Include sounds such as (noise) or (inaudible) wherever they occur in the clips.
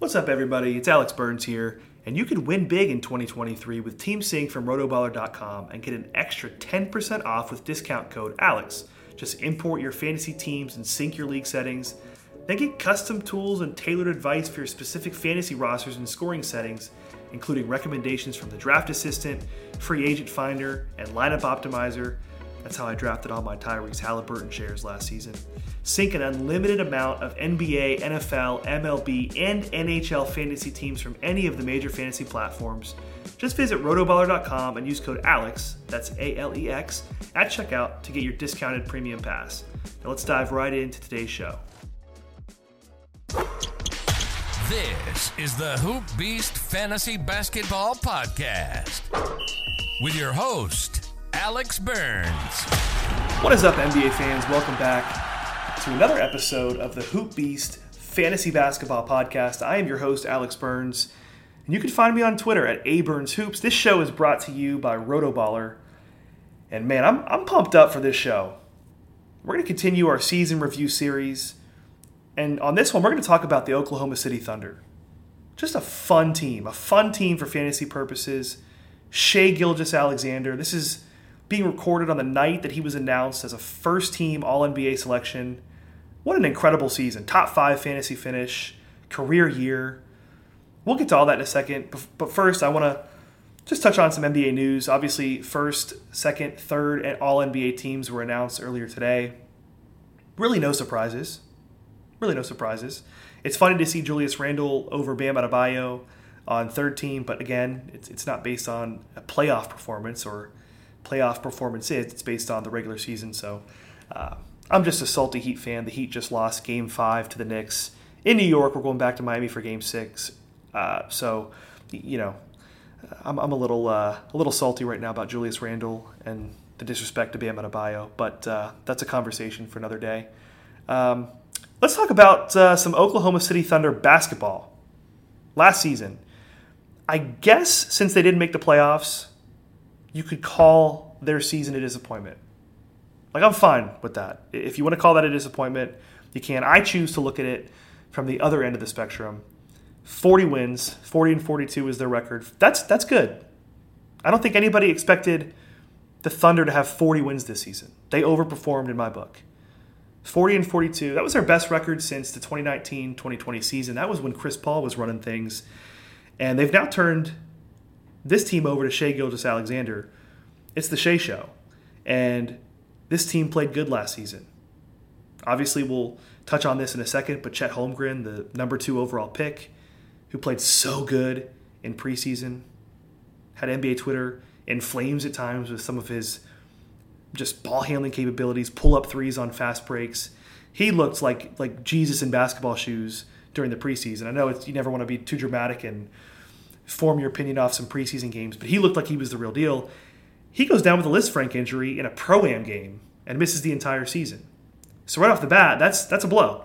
What's up, everybody? It's Alex Burns here, and you can win big in 2023 with Team Sync from rotoballer.com and get an extra 10% off with discount code ALEX. Just import your fantasy teams and sync your league settings, then get custom tools and tailored advice for your specific fantasy rosters and scoring settings, including recommendations from the draft assistant, free agent finder, and lineup optimizer. That's how I drafted all my Tyrese Halliburton shares last season. Sync an unlimited amount of NBA, NFL, MLB, and NHL fantasy teams from any of the major fantasy platforms. Just visit rotoballer.com and use code ALEX, that's A L E X, at checkout to get your discounted premium pass. Now let's dive right into today's show. This is the Hoop Beast Fantasy Basketball Podcast with your host, Alex Burns. What is up, NBA fans? Welcome back to another episode of the Hoop Beast Fantasy Basketball Podcast. I am your host, Alex Burns, and you can find me on Twitter at aBurnsHoops. This show is brought to you by Rotoballer, and man, I'm, I'm pumped up for this show. We're going to continue our season review series, and on this one, we're going to talk about the Oklahoma City Thunder. Just a fun team, a fun team for fantasy purposes. Shai Gilgeous-Alexander. This is being recorded on the night that he was announced as a first team All NBA selection. What an incredible season. Top five fantasy finish, career year. We'll get to all that in a second. But first, I want to just touch on some NBA news. Obviously, first, second, third, and All NBA teams were announced earlier today. Really, no surprises. Really, no surprises. It's funny to see Julius Randle over Bam Adebayo on third team, but again, it's, it's not based on a playoff performance or playoff performance is. It's based on the regular season. So uh, I'm just a salty Heat fan. The Heat just lost Game Five to the Knicks in New York. We're going back to Miami for Game Six. Uh, so you know, I'm, I'm a little uh, a little salty right now about Julius Randle and the disrespect to Bam Adebayo, but uh, that's a conversation for another day. Um, let's talk about uh, some Oklahoma City Thunder basketball. Last season, I guess since they didn't make the playoffs, you could call their season a disappointment. Like, I'm fine with that. If you want to call that a disappointment, you can. I choose to look at it from the other end of the spectrum. 40 wins, 40 and 42 is their record. That's that's good. I don't think anybody expected the Thunder to have 40 wins this season. They overperformed in my book. 40 and 42. That was their best record since the 2019-2020 season. That was when Chris Paul was running things. And they've now turned this team over to Shai Gilgeous-Alexander. It's the Shai Show. And this team played good last season. Obviously, we'll touch on this in a second, but Chet Holmgren, the number two overall pick, who played so good in preseason, had NBA Twitter in flames at times with some of his just ball handling capabilities, pull up threes on fast breaks. He looked like like Jesus in basketball shoes during the preseason. I know it's you never want to be too dramatic and form your opinion off some preseason games, but he looked like he was the real deal. He goes down with a list Lisfranc injury in a pro am game and misses the entire season. So right off the bat, that's that's a blow.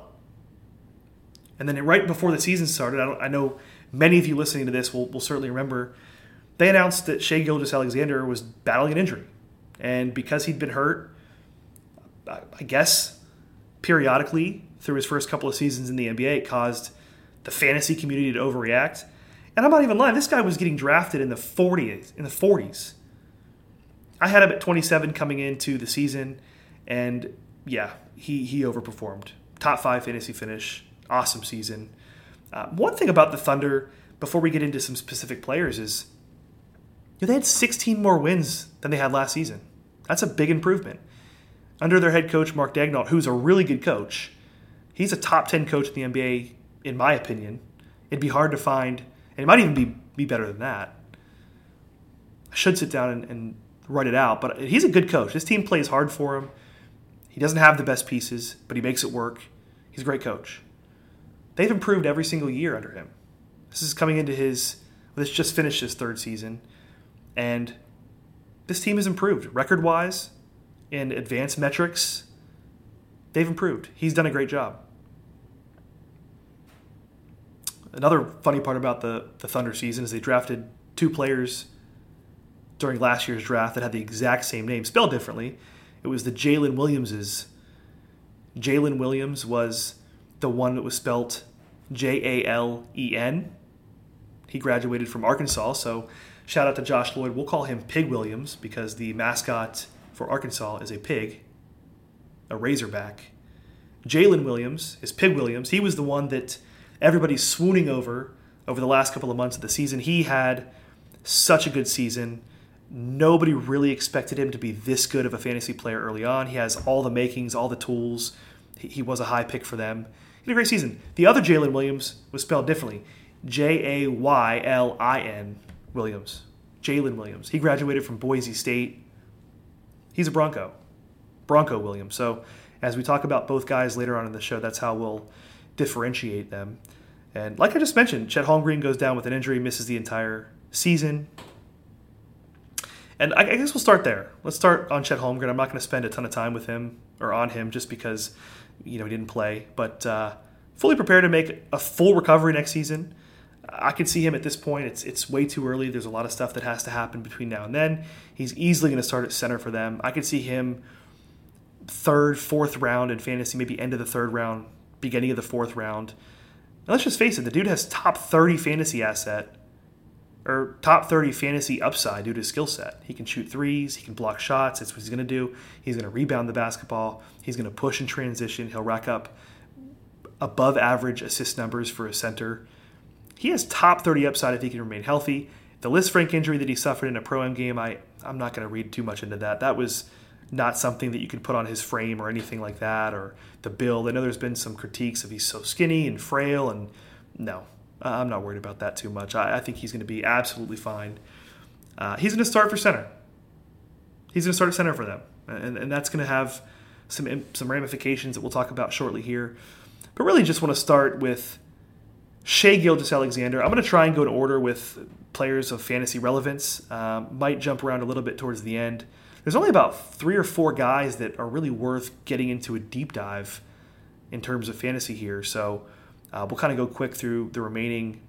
And then right before the season started, I, I know many of you listening to this will, will certainly remember, they announced that Shai Gilgeous-Alexander was battling an injury. And because he'd been hurt, I guess periodically through his first couple of seasons in the NBA, it caused the fantasy community to overreact. And I'm not even lying. This guy was getting drafted in the 40s. In the 40s. I had him at 27 coming into the season, and yeah, he he overperformed. Top five fantasy finish. Awesome season. Uh, one thing about the Thunder, before we get into some specific players, is you know, they had 16 more wins than they had last season. That's a big improvement. Under their head coach Mark Daigneault, who's a really good coach, he's a top 10 coach in the NBA, in my opinion. It'd be hard to find and it might even be, be better than that. I should sit down and, and write it out, but he's a good coach. This team plays hard for him. He doesn't have the best pieces, but he makes it work. He's a great coach. They've improved every single year under him. This is coming into his, this just finished his third season, and this team has improved record wise in advanced metrics. They've improved. He's done a great job another funny part about the, the Thunder season is they drafted two players during last year's draft that had the exact same name, spelled differently. It was the Jalen Williamses. Jalen Williams was the one that was spelt J A L E N. He graduated from Arkansas, so shout out to Josh Lloyd. We'll call him Pig Williams because the mascot for Arkansas is a pig, a razorback. Jalen Williams is Pig Williams. He was the one that everybody's swooning over over the last couple of months of the season. He had such a good season. Nobody really expected him to be this good of a fantasy player early on. He has all the makings, all the tools. He, he was a high pick for them. He had a great season. The other Jaylin Williams was spelled differently J A Y L I N Williams. Jaylin Williams. He graduated from Boise State. He's a Bronco. Bronco Williams. So, as we talk about both guys later on in the show, that's how we'll differentiate them. And like I just mentioned, Chet Holmgren goes down with an injury, misses the entire season. And I guess we'll start there. Let's start on Chet Holmgren. I'm not going to spend a ton of time with him or on him just because you know he didn't play, but uh, fully prepared to make a full recovery next season. I can see him at this point. It's it's way too early. There's a lot of stuff that has to happen between now and then. He's easily going to start at center for them. I could see him third, fourth round in fantasy, maybe end of the third round, beginning of the fourth round. Now, let's just face it, the dude has top 30 fantasy asset or top 30 fantasy upside due to his skill set. He can shoot threes, he can block shots, that's what he's going to do. He's going to rebound the basketball, he's going to push and transition, he'll rack up above average assist numbers for a center. He has top 30 upside if he can remain healthy. The Lisfranc injury that he suffered in a pro am game, I, I'm not going to read too much into that. That was not something that you could put on his frame or anything like that, or the build. I know there's been some critiques of he's so skinny and frail, and no, I'm not worried about that too much. I, I think he's going to be absolutely fine. Uh, he's going to start for center. He's going to start at center for them, and, and that's going to have some some ramifications that we'll talk about shortly here. But really, just want to start with Shai Gilgeous-Alexander. I'm going to try and go in order with players of fantasy relevance. Um, might jump around a little bit towards the end there's only about three or four guys that are really worth getting into a deep dive in terms of fantasy here. So uh, we'll kind of go quick through the remaining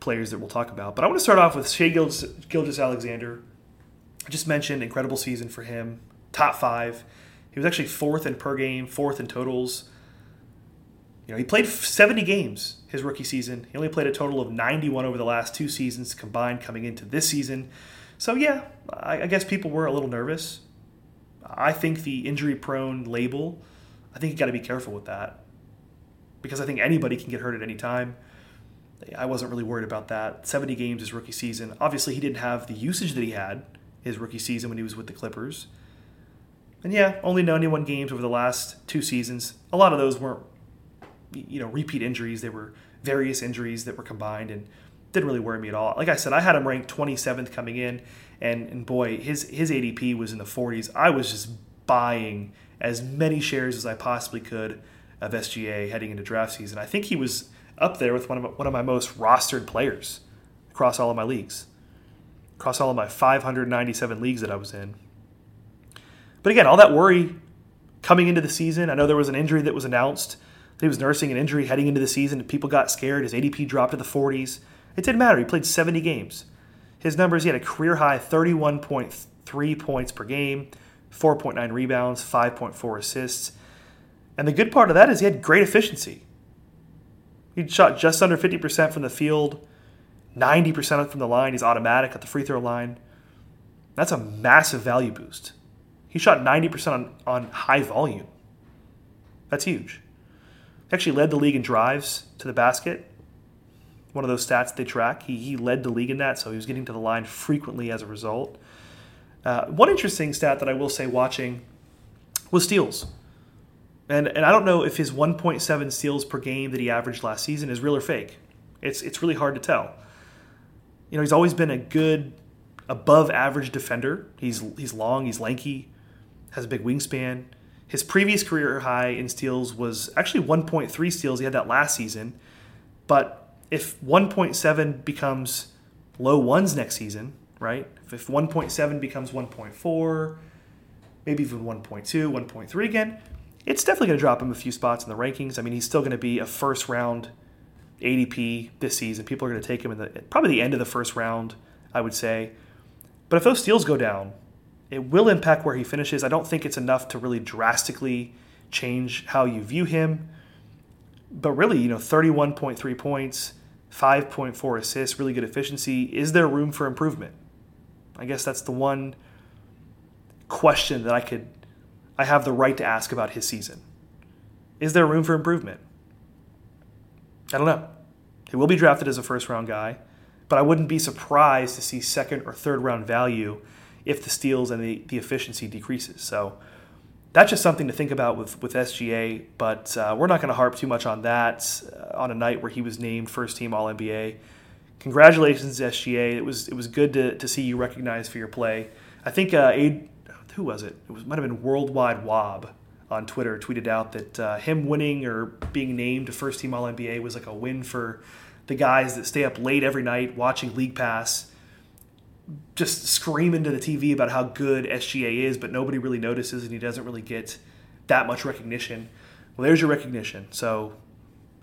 players that we'll talk about. But I want to start off with Shai Gilgeous-Alexander. I just mentioned incredible season for him, top five. He was actually fourth in per game, fourth in totals. You know, he played 70 games his rookie season. He only played a total of 91 over the last two seasons combined coming into this season. So yeah, I, I guess people were a little nervous. I think the injury prone label, I think you got to be careful with that because I think anybody can get hurt at any time. I wasn't really worried about that. 70 games his rookie season. Obviously, he didn't have the usage that he had his rookie season when he was with the Clippers. And yeah, only 91 games over the last two seasons. A lot of those weren't, you know, repeat injuries. They were various injuries that were combined, and didn't really worry me at all. Like I said, I had him ranked 27th coming in, and, and boy, his his ADP was in the 40s. I was just buying as many shares as I possibly could of SGA heading into draft season. I think he was up there with one of my, one of my most rostered players across all of my leagues, across all of my 597 leagues that I was in. But again, all that worry coming into the season. I know there was an injury that was announced. He was nursing an injury heading into the season. People got scared. His ADP dropped to the 40s. It didn't matter. He played 70 games. His numbers, he had a career high 31.3 points per game, 4.9 rebounds, 5.4 assists. And the good part of that is he had great efficiency. He shot just under 50% from the field, 90% from the line. He's automatic at the free throw line. That's a massive value boost. He shot 90% on, on high volume. That's huge. He actually led the league in drives to the basket one of those stats they track. He, he led the league in that, so he was getting to the line frequently as a result. Uh, one interesting stat that I will say watching was steals. And, and I don't know if his 1.7 steals per game that he averaged last season is real or fake. It's, it's really hard to tell. You know, he's always been a good, above average defender. He's, he's long, he's lanky, has a big wingspan. His previous career high in steals was actually 1.3 steals. He had that last season. But if 1.7 becomes low ones next season, right? If 1.7 becomes 1.4, maybe even 1.2, 1.3 again, it's definitely going to drop him a few spots in the rankings. I mean, he's still going to be a first round ADP this season. People are going to take him in the probably the end of the first round, I would say. But if those steals go down, it will impact where he finishes. I don't think it's enough to really drastically change how you view him. but really, you know, 31.3 points, 5.4 assists, really good efficiency. Is there room for improvement? I guess that's the one question that I could I have the right to ask about his season. Is there room for improvement? I don't know. He will be drafted as a first round guy, but I wouldn't be surprised to see second or third round value if the steals and the, the efficiency decreases. So that's just something to think about with, with SGA, but uh, we're not going to harp too much on that uh, on a night where he was named first team All NBA. Congratulations, SGA. It was it was good to, to see you recognized for your play. I think uh, Aid, who was it? It was, might have been Worldwide Wob on Twitter tweeted out that uh, him winning or being named first team All NBA was like a win for the guys that stay up late every night watching League Pass, just screaming to the TV about how good SGA is, but nobody really notices and he doesn't really get that much recognition. Well, there's your recognition. So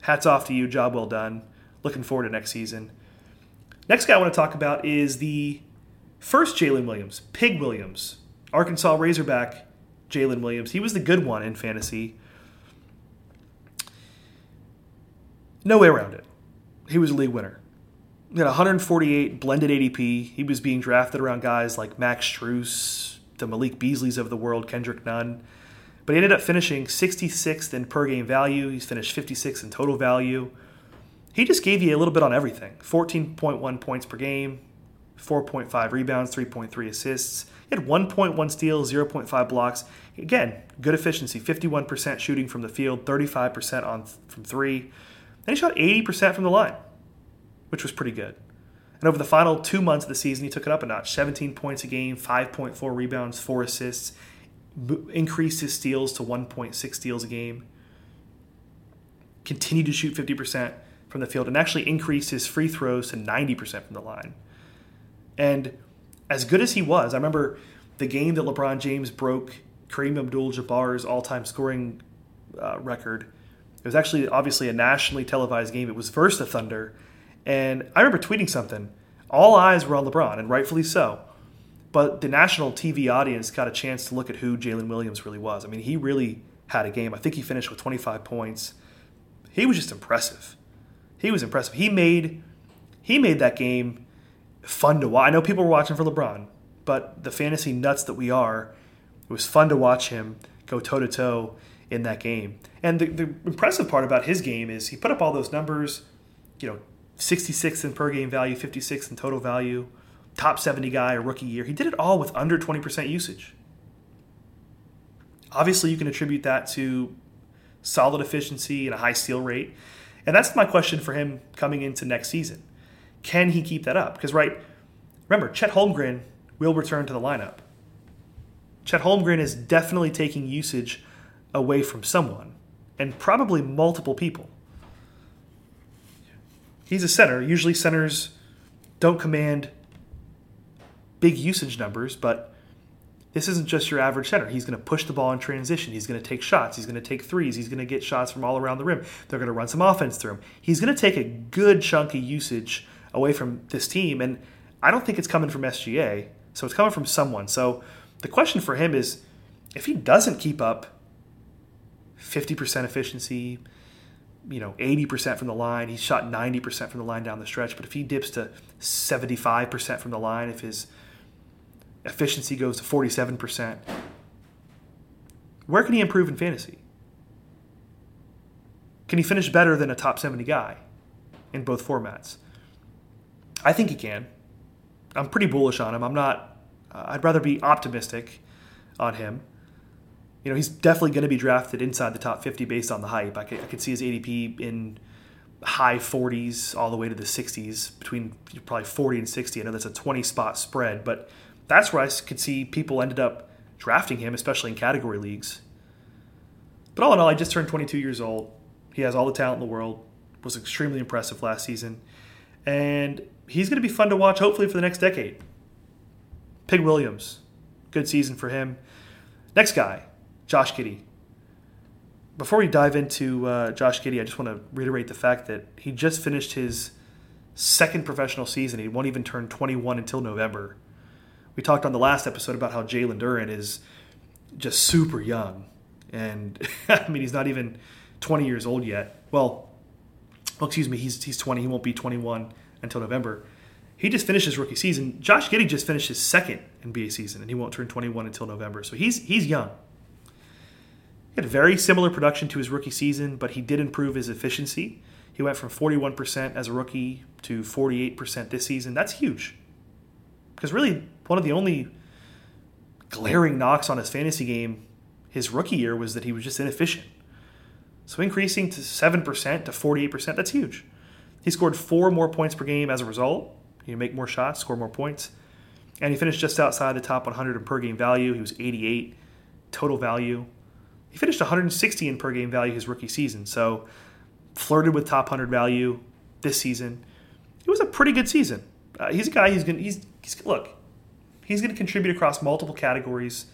hats off to you. Job well done. Looking forward to next season. Next guy I want to talk about is the first Jalen Williams, Pig Williams, Arkansas Razorback Jalen Williams. He was the good one in fantasy. No way around it. He was a league winner. He had 148 blended ADP. He was being drafted around guys like Max Strus, the Malik Beasleys of the world, Kendrick Nunn. But he ended up finishing 66th in per game value. He's finished 56th in total value. He just gave you a little bit on everything 14.1 points per game, 4.5 rebounds, 3.3 assists. He had 1.1 steals, 0.5 blocks. Again, good efficiency 51% shooting from the field, 35% on from three. Then he shot 80% from the line, which was pretty good. And over the final two months of the season, he took it up a notch 17 points a game, 5.4 rebounds, 4 assists, increased his steals to 1.6 steals a game, continued to shoot 50% from the field, and actually increased his free throws to 90% from the line. And as good as he was, I remember the game that LeBron James broke Kareem Abdul-Jabbar's all-time scoring uh, record. It was actually obviously a nationally televised game. It was versus the Thunder, and I remember tweeting something. All eyes were on LeBron, and rightfully so. But the national TV audience got a chance to look at who Jalen Williams really was. I mean, he really had a game. I think he finished with 25 points. He was just impressive. He was impressive. He made he made that game fun to watch. I know people were watching for LeBron, but the fantasy nuts that we are, it was fun to watch him go toe to toe in that game. And the, the impressive part about his game is he put up all those numbers, you know, 66 in per game value, 56 in total value, top 70 guy, a rookie year. He did it all with under 20% usage. Obviously, you can attribute that to solid efficiency and a high steal rate. And that's my question for him coming into next season. Can he keep that up? Because, right, remember, Chet Holmgren will return to the lineup. Chet Holmgren is definitely taking usage away from someone, and probably multiple people. He's a center. Usually, centers don't command big usage numbers, but this isn't just your average center. He's going to push the ball in transition. He's going to take shots. He's going to take threes. He's going to get shots from all around the rim. They're going to run some offense through him. He's going to take a good chunk of usage away from this team. And I don't think it's coming from SGA. So it's coming from someone. So the question for him is if he doesn't keep up 50% efficiency, you know, 80% from the line, he's shot 90% from the line down the stretch. But if he dips to 75% from the line, if his efficiency goes to 47%, where can he improve in fantasy? Can he finish better than a top 70 guy in both formats? I think he can. I'm pretty bullish on him. I'm not. Uh, I'd rather be optimistic on him. You know, he's definitely going to be drafted inside the top 50 based on the hype. I could, I could see his ADP in high 40s all the way to the 60s, between probably 40 and 60. I know that's a 20 spot spread, but that's where I could see people ended up drafting him, especially in category leagues. But all in all, I just turned 22 years old. He has all the talent in the world. Was extremely impressive last season, and he's going to be fun to watch, hopefully, for the next decade. Pig Williams, good season for him. Next guy, Josh Giddey. Before we dive into uh, Josh Giddey, I just want to reiterate the fact that he just finished his second professional season. He won't even turn 21 until November. We talked on the last episode about how Jalen Duren is just super young. And (laughs) I mean, he's not even 20 years old yet. Well, well, excuse me, he's he's 20. He won't be 21 until November. He just finished his rookie season. Josh Giddey just finished his second NBA season, and he won't turn 21 until November. So he's he's young. He had very similar production to his rookie season, but he did improve his efficiency. He went from 41% as a rookie to 48% this season. That's huge. Because really, one of the only glaring knocks on his fantasy game his rookie year was that he was just inefficient. So increasing to 7% to 48%, that's huge. He scored four more points per game as a result. You make more shots, score more points. And he finished just outside the top 100 in per game value. He was 88 total value. He finished 160 in per game value his rookie season. So flirted with top 100 value this season. It was a pretty good season. Uh, he's a guy who's going to, he's, he's, look, he's going to contribute across multiple categories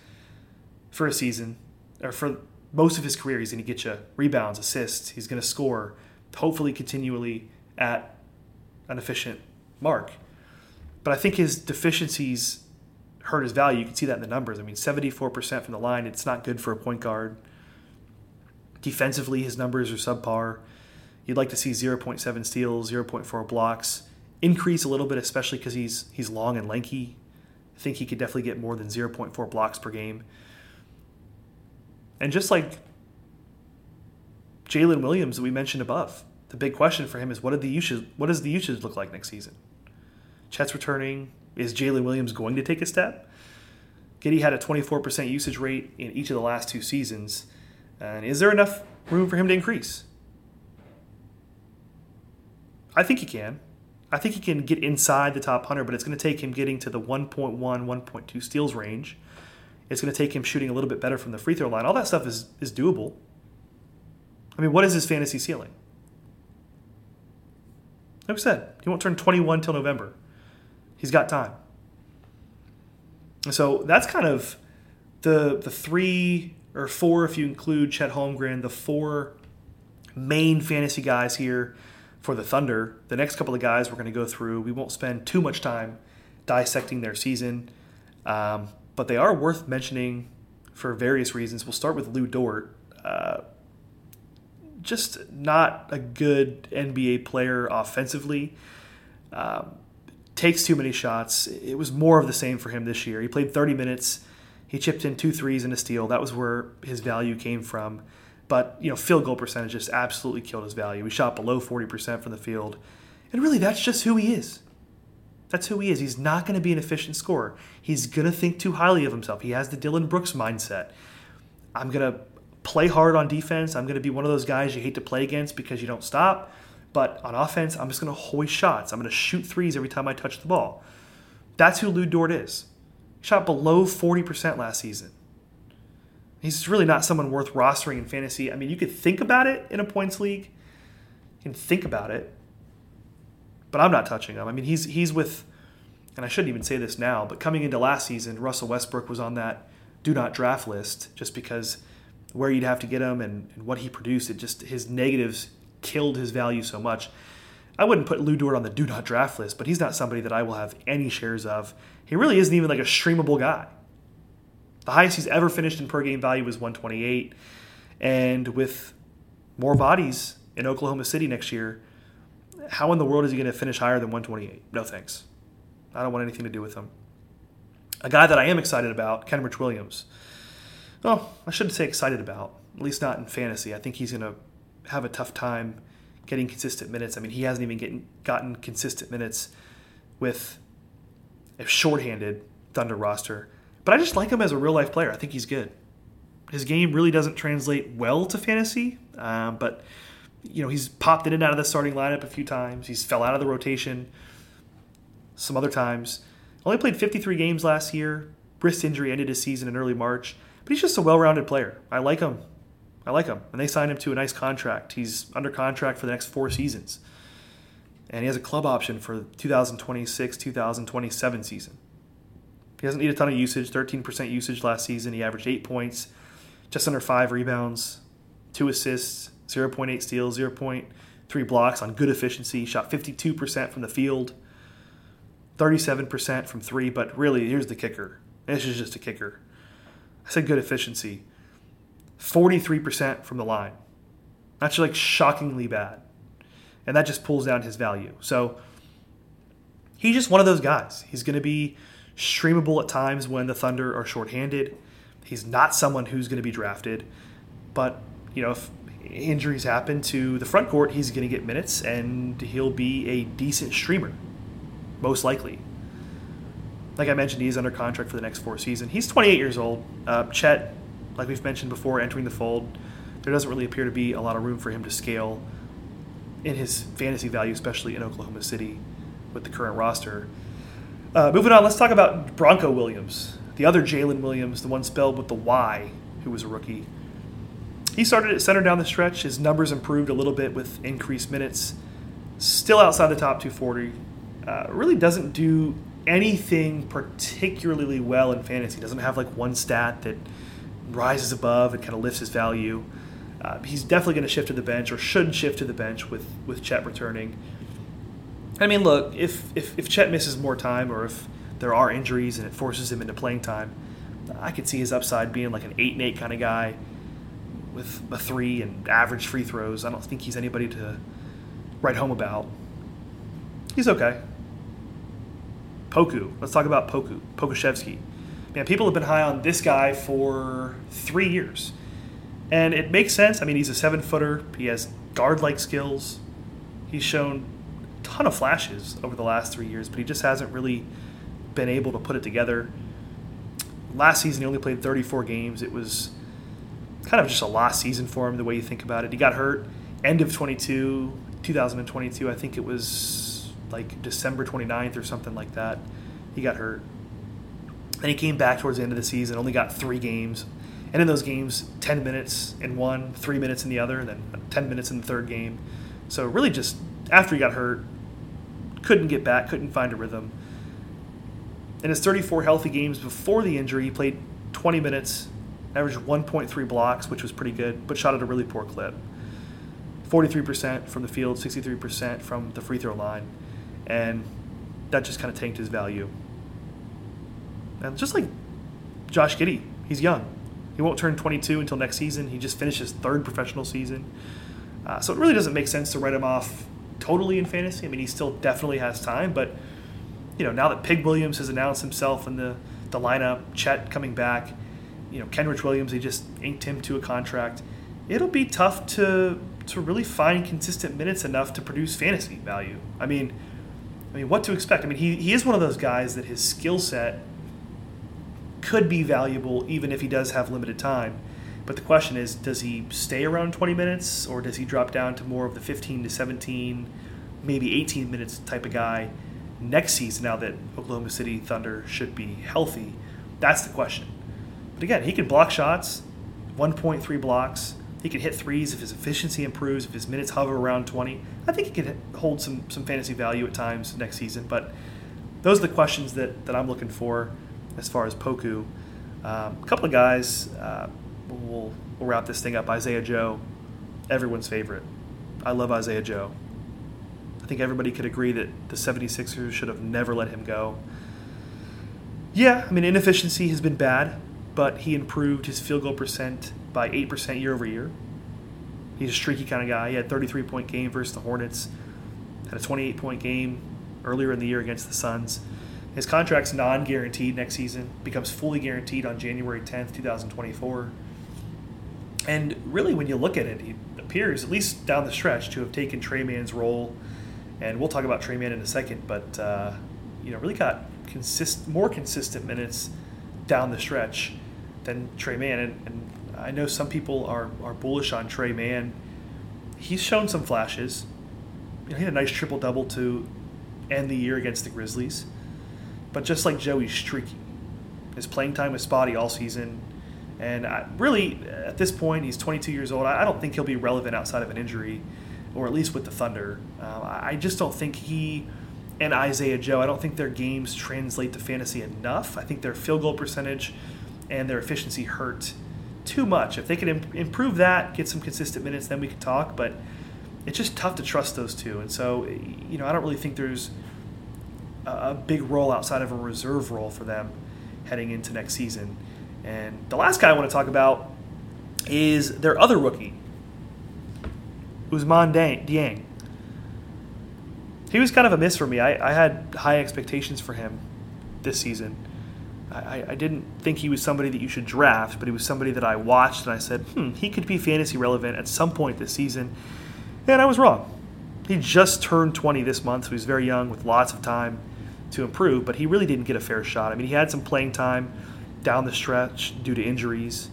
for a season, or for most of his career. He's going to get you rebounds, assists. He's going to score, hopefully, continually at an efficient mark. But I think his deficiencies hurt his value. You can see that in the numbers. I mean, 74% from the line, it's not good for a point guard. Defensively, his numbers are subpar. You'd like to see 0.7 steals, 0.4 blocks, increase a little bit, especially because he's he's long and lanky. I think he could definitely get more than 0.4 blocks per game. And just like Jalen Williams that we mentioned above, the big question for him is what did the usage what does the usage look like next season? Chet's returning. Is Jalen Williams going to take a step? Giddey had a 24% usage rate in each of the last two seasons. And is there enough room for him to increase? I think he can. I think he can get inside the top 100, but it's going to take him getting to the 1.1, 1.2 steals range. It's going to take him shooting a little bit better from the free throw line. All that stuff is, is doable. I mean, what is his fantasy ceiling? Like I said, he won't turn 21 till November. He's got time. So that's kind of the the three or four, if you include Chet Holmgren, the four main fantasy guys here for the Thunder. The next couple of guys we're going to go through, we won't spend too much time dissecting their season, um, but they are worth mentioning for various reasons. We'll start with Lu Dort. Uh, just not a good NBA player offensively. Um, takes too many shots. It was more of the same for him this year. He played 30 minutes. He chipped in two threes and a steal. That was where his value came from. But you know, field goal percentage just absolutely killed his value. He shot below 40% from the field. And really, that's just who he is. That's who he is. He's not going to be an efficient scorer. He's going to think too highly of himself. He has the Dillon Brooks mindset. I'm going to play hard on defense. I'm going to be one of those guys you hate to play against because you don't stop. But on offense, I'm just going to hoist shots. I'm going to shoot threes every time I touch the ball. That's who Lu Dort is. Shot below 40% last season. He's really not someone worth rostering in fantasy. I mean, you could think about it in a points league. You can think about it. But I'm not touching him. I mean, he's he's with and I shouldn't even say this now, but coming into last season, Russell Westbrook was on that do not draft list just because where you'd have to get him and, and what he produced, it just his negatives killed his value so much. I wouldn't put Lu Dort on the do not draft list, but he's not somebody that I will have any shares of. He really isn't even like a streamable guy. The highest he's ever finished in per game value was 128. And with more bodies in Oklahoma City next year, how in the world is he going to finish higher than 128? No thanks. I don't want anything to do with him. A guy that I am excited about, Kenrich Williams. Well, I shouldn't say excited about, at least not in fantasy. I think he's going to have a tough time getting consistent minutes. I mean, he hasn't even getting, gotten consistent minutes with a shorthanded Thunder roster. But I just like him as a real life player. I think he's good. His game really doesn't translate well to fantasy, um, but you know he's popped in and out of the starting lineup a few times. He's fell out of the rotation some other times. Only played 53 games last year. Wrist injury ended his season in early March, but he's just a well-rounded player. I like him. I like him, and they signed him to a nice contract. He's under contract for the next four seasons, and he has a club option for 2026-2027 season. He doesn't need a ton of usage, 13% usage last season. He averaged eight points, just under five rebounds, two assists, 0.8 steals, 0.3 blocks on good efficiency. Shot 52% from the field, 37% from three. But really, here's the kicker. This is just a kicker. I said good efficiency. 43% from the line. That's like shockingly bad. And that just pulls down his value. So he's just one of those guys. He's going to be streamable at times when the Thunder are shorthanded. He's not someone who's going to be drafted. But, you know, if injuries happen to the front court, he's going to get minutes and he'll be a decent streamer, most likely. Like I mentioned, he's under contract for the next four seasons. He's 28 years old. Uh, Chet, like we've mentioned before, entering the fold, there doesn't really appear to be a lot of room for him to scale in his fantasy value, especially in Oklahoma City with the current roster. Uh, moving on, let's talk about Bronco Williams, the other Jaylin Williams, the one spelled with the Y, who was a rookie. He started at center down the stretch. His numbers improved a little bit with increased minutes. Still outside the top 240. Uh, really doesn't do anything particularly well in fantasy. Doesn't have like one stat that rises above and kind of lifts his value. Uh, he's definitely going to shift to the bench or should shift to the bench with with Chet returning. I mean, look, if, if if Chet misses more time or if there are injuries and it forces him into playing time, I could see his upside being like an eight and eight kind of guy with a three and average free throws. I don't think he's anybody to write home about. He's okay. Poku. Let's talk about Poku. Pokusevski. Man, people have been high on this guy for three years. And it makes sense. I mean, he's a seven footer. He has guard like skills. He's shown a ton of flashes over the last three years, but he just hasn't really been able to put it together. Last season, he only played 34 games. It was kind of just a lost season for him, the way you think about it. He got hurt end of 22, 2022. I think it was like December 29th or something like that. He got hurt. Then he came back towards the end of the season, only got three games. And in those games, 10 minutes in one, three minutes in the other, then 10 minutes in the third game. So really just after he got hurt, couldn't get back, couldn't find a rhythm. In his 34 healthy games before the injury, he played 20 minutes, averaged 1.3 blocks, which was pretty good, but shot at a really poor clip. 43% from the field, 63% from the free throw line, and that just kind of tanked his value. And just like Josh Giddey, he's young. He won't turn 22 until next season. He just finished his third professional season. Uh, so it really doesn't make sense to write him off totally in fantasy. I mean, he still definitely has time, but you know, now that Pig Williams has announced himself in the, the lineup, Chet coming back, you know, Kenrich Williams, they just inked him to a contract. It'll be tough to to really find consistent minutes enough to produce fantasy value. I mean, I mean, what to expect? I mean, he, he is one of those guys that his skill set could be valuable even if he does have limited time. But the question is, does he stay around 20 minutes or does he drop down to more of the 15 to 17, maybe 18 minutes type of guy next season now that Oklahoma City Thunder should be healthy? That's the question. But again, he can block shots, 1.3 blocks. He can hit threes if his efficiency improves, if his minutes hover around 20. I think he can hold some, some fantasy value at times next season. But those are the questions that, that I'm looking for as far as Poku. Um, a couple of guys, uh, we'll, we'll wrap this thing up. Isaiah Joe, everyone's favorite. I love Isaiah Joe. I think everybody could agree that the 76ers should have never let him go. Yeah, I mean, inefficiency has been bad but he improved his field goal percent by 8% year over year. He's a streaky kind of guy. He had 33 point game versus the Hornets, had a 28 point game earlier in the year against the Suns. His contract's non guaranteed next season, becomes fully guaranteed on January 10th, 2024. And really, when you look at it, he appears, at least down the stretch, to have taken Tre Mann's role. And we'll talk about Tre Mann in a second, but, uh, you know, really got consist- more consistent minutes down the stretch than Tre Mann. And, and, I know some people are, are bullish on Tre Mann. He's shown some flashes. You know, he had a nice triple double to end the year against the Grizzlies. But just like Joey's streaky. His playing time was spotty all season. And I, really, at this point, he's 22 years old. I, don't think he'll be relevant outside of an injury, or at least with the Thunder. Uh, I just don't think he and Isaiah Joe, I don't think their games translate to fantasy enough. I think their field goal percentage and their efficiency hurt too much. If they can Im- improve that, get some consistent minutes, then we could talk. But it's just tough to trust those two. And so, you know, I don't really think there's a big role outside of a reserve role for them heading into next season. And the last guy I want to talk about is their other rookie, Ousmane Dieng. He was kind of a miss for me. I, I had high expectations for him this season. I, I didn't think he was somebody that you should draft, but he was somebody that I watched and I said, hmm, he could be fantasy relevant at some point this season. And I was wrong. He just turned 20 this month, so he's very young with lots of time to improve, but he really didn't get a fair shot. I mean, he had some playing time down the stretch due to injuries.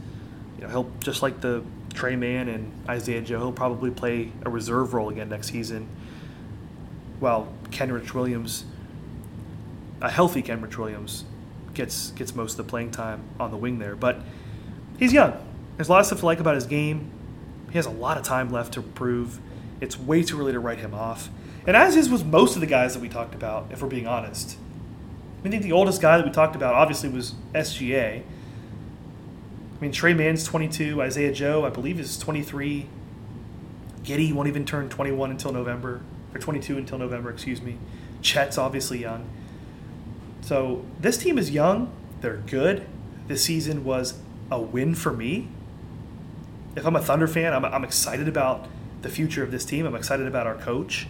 You know, he'll just like the Tre Mann and Isaiah Joe, he'll probably play a reserve role again next season. While Kenrich Williams, a healthy Kenrich Williams, gets gets most of the playing time on the wing there. But he's young. There's a lot of stuff to like about his game. He has a lot of time left to prove. It's way too early to write him off. And as is with most of the guys that we talked about, if we're being honest. I think the oldest guy that we talked about obviously was SGA. I mean, Tre Mann's 22. Isaiah Joe, I believe, is 23. Giddey won't even turn 21 until November, or 22 until November, excuse me. Chet's obviously young. So this team is young. They're good. This season was a win for me. If I'm a Thunder fan, I'm, I'm excited about the future of this team. I'm excited about our coach.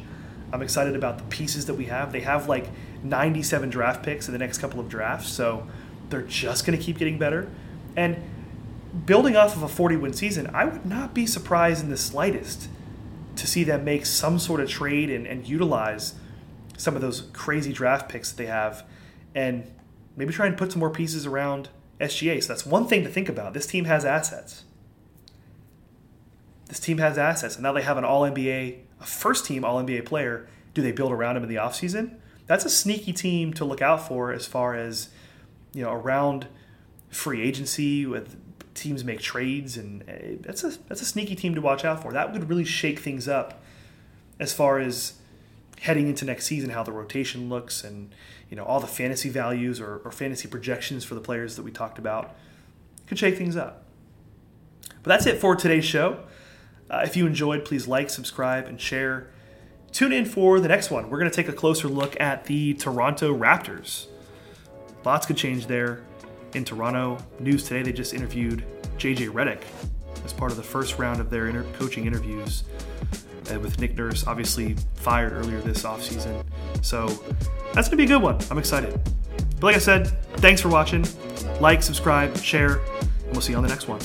I'm excited about the pieces that we have. They have like 97 draft picks in the next couple of drafts, so they're just going to keep getting better. And building off of a 40 win season, I would not be surprised in the slightest to see them make some sort of trade and, and utilize some of those crazy draft picks that they have and maybe try and put some more pieces around SGA. So that's one thing to think about. This team has assets. This team has assets, and now they have an All NBA, a first team All NBA player. Do they build around him in the offseason? That's a sneaky team to look out for as far as, you know, around free agency with teams make trades, and eh, that's a that's a sneaky team to watch out for. That would really shake things up as far as heading into next season, how the rotation looks, and you know all the fantasy values or, or fantasy projections for the players that we talked about could shake things up. But that's it for today's show. Uh, if you enjoyed, please like, subscribe, and share. Tune in for the next one. We're going to take a closer look at the Toronto Raptors. Lots could change there in Toronto. News today, they just interviewed JJ Redick as part of the first round of their inter- coaching interviews uh, with Nick Nurse, obviously fired earlier this offseason. So that's going to be a good one. I'm excited. But like I said, thanks for watching. Like, subscribe, share, and we'll see you on the next one.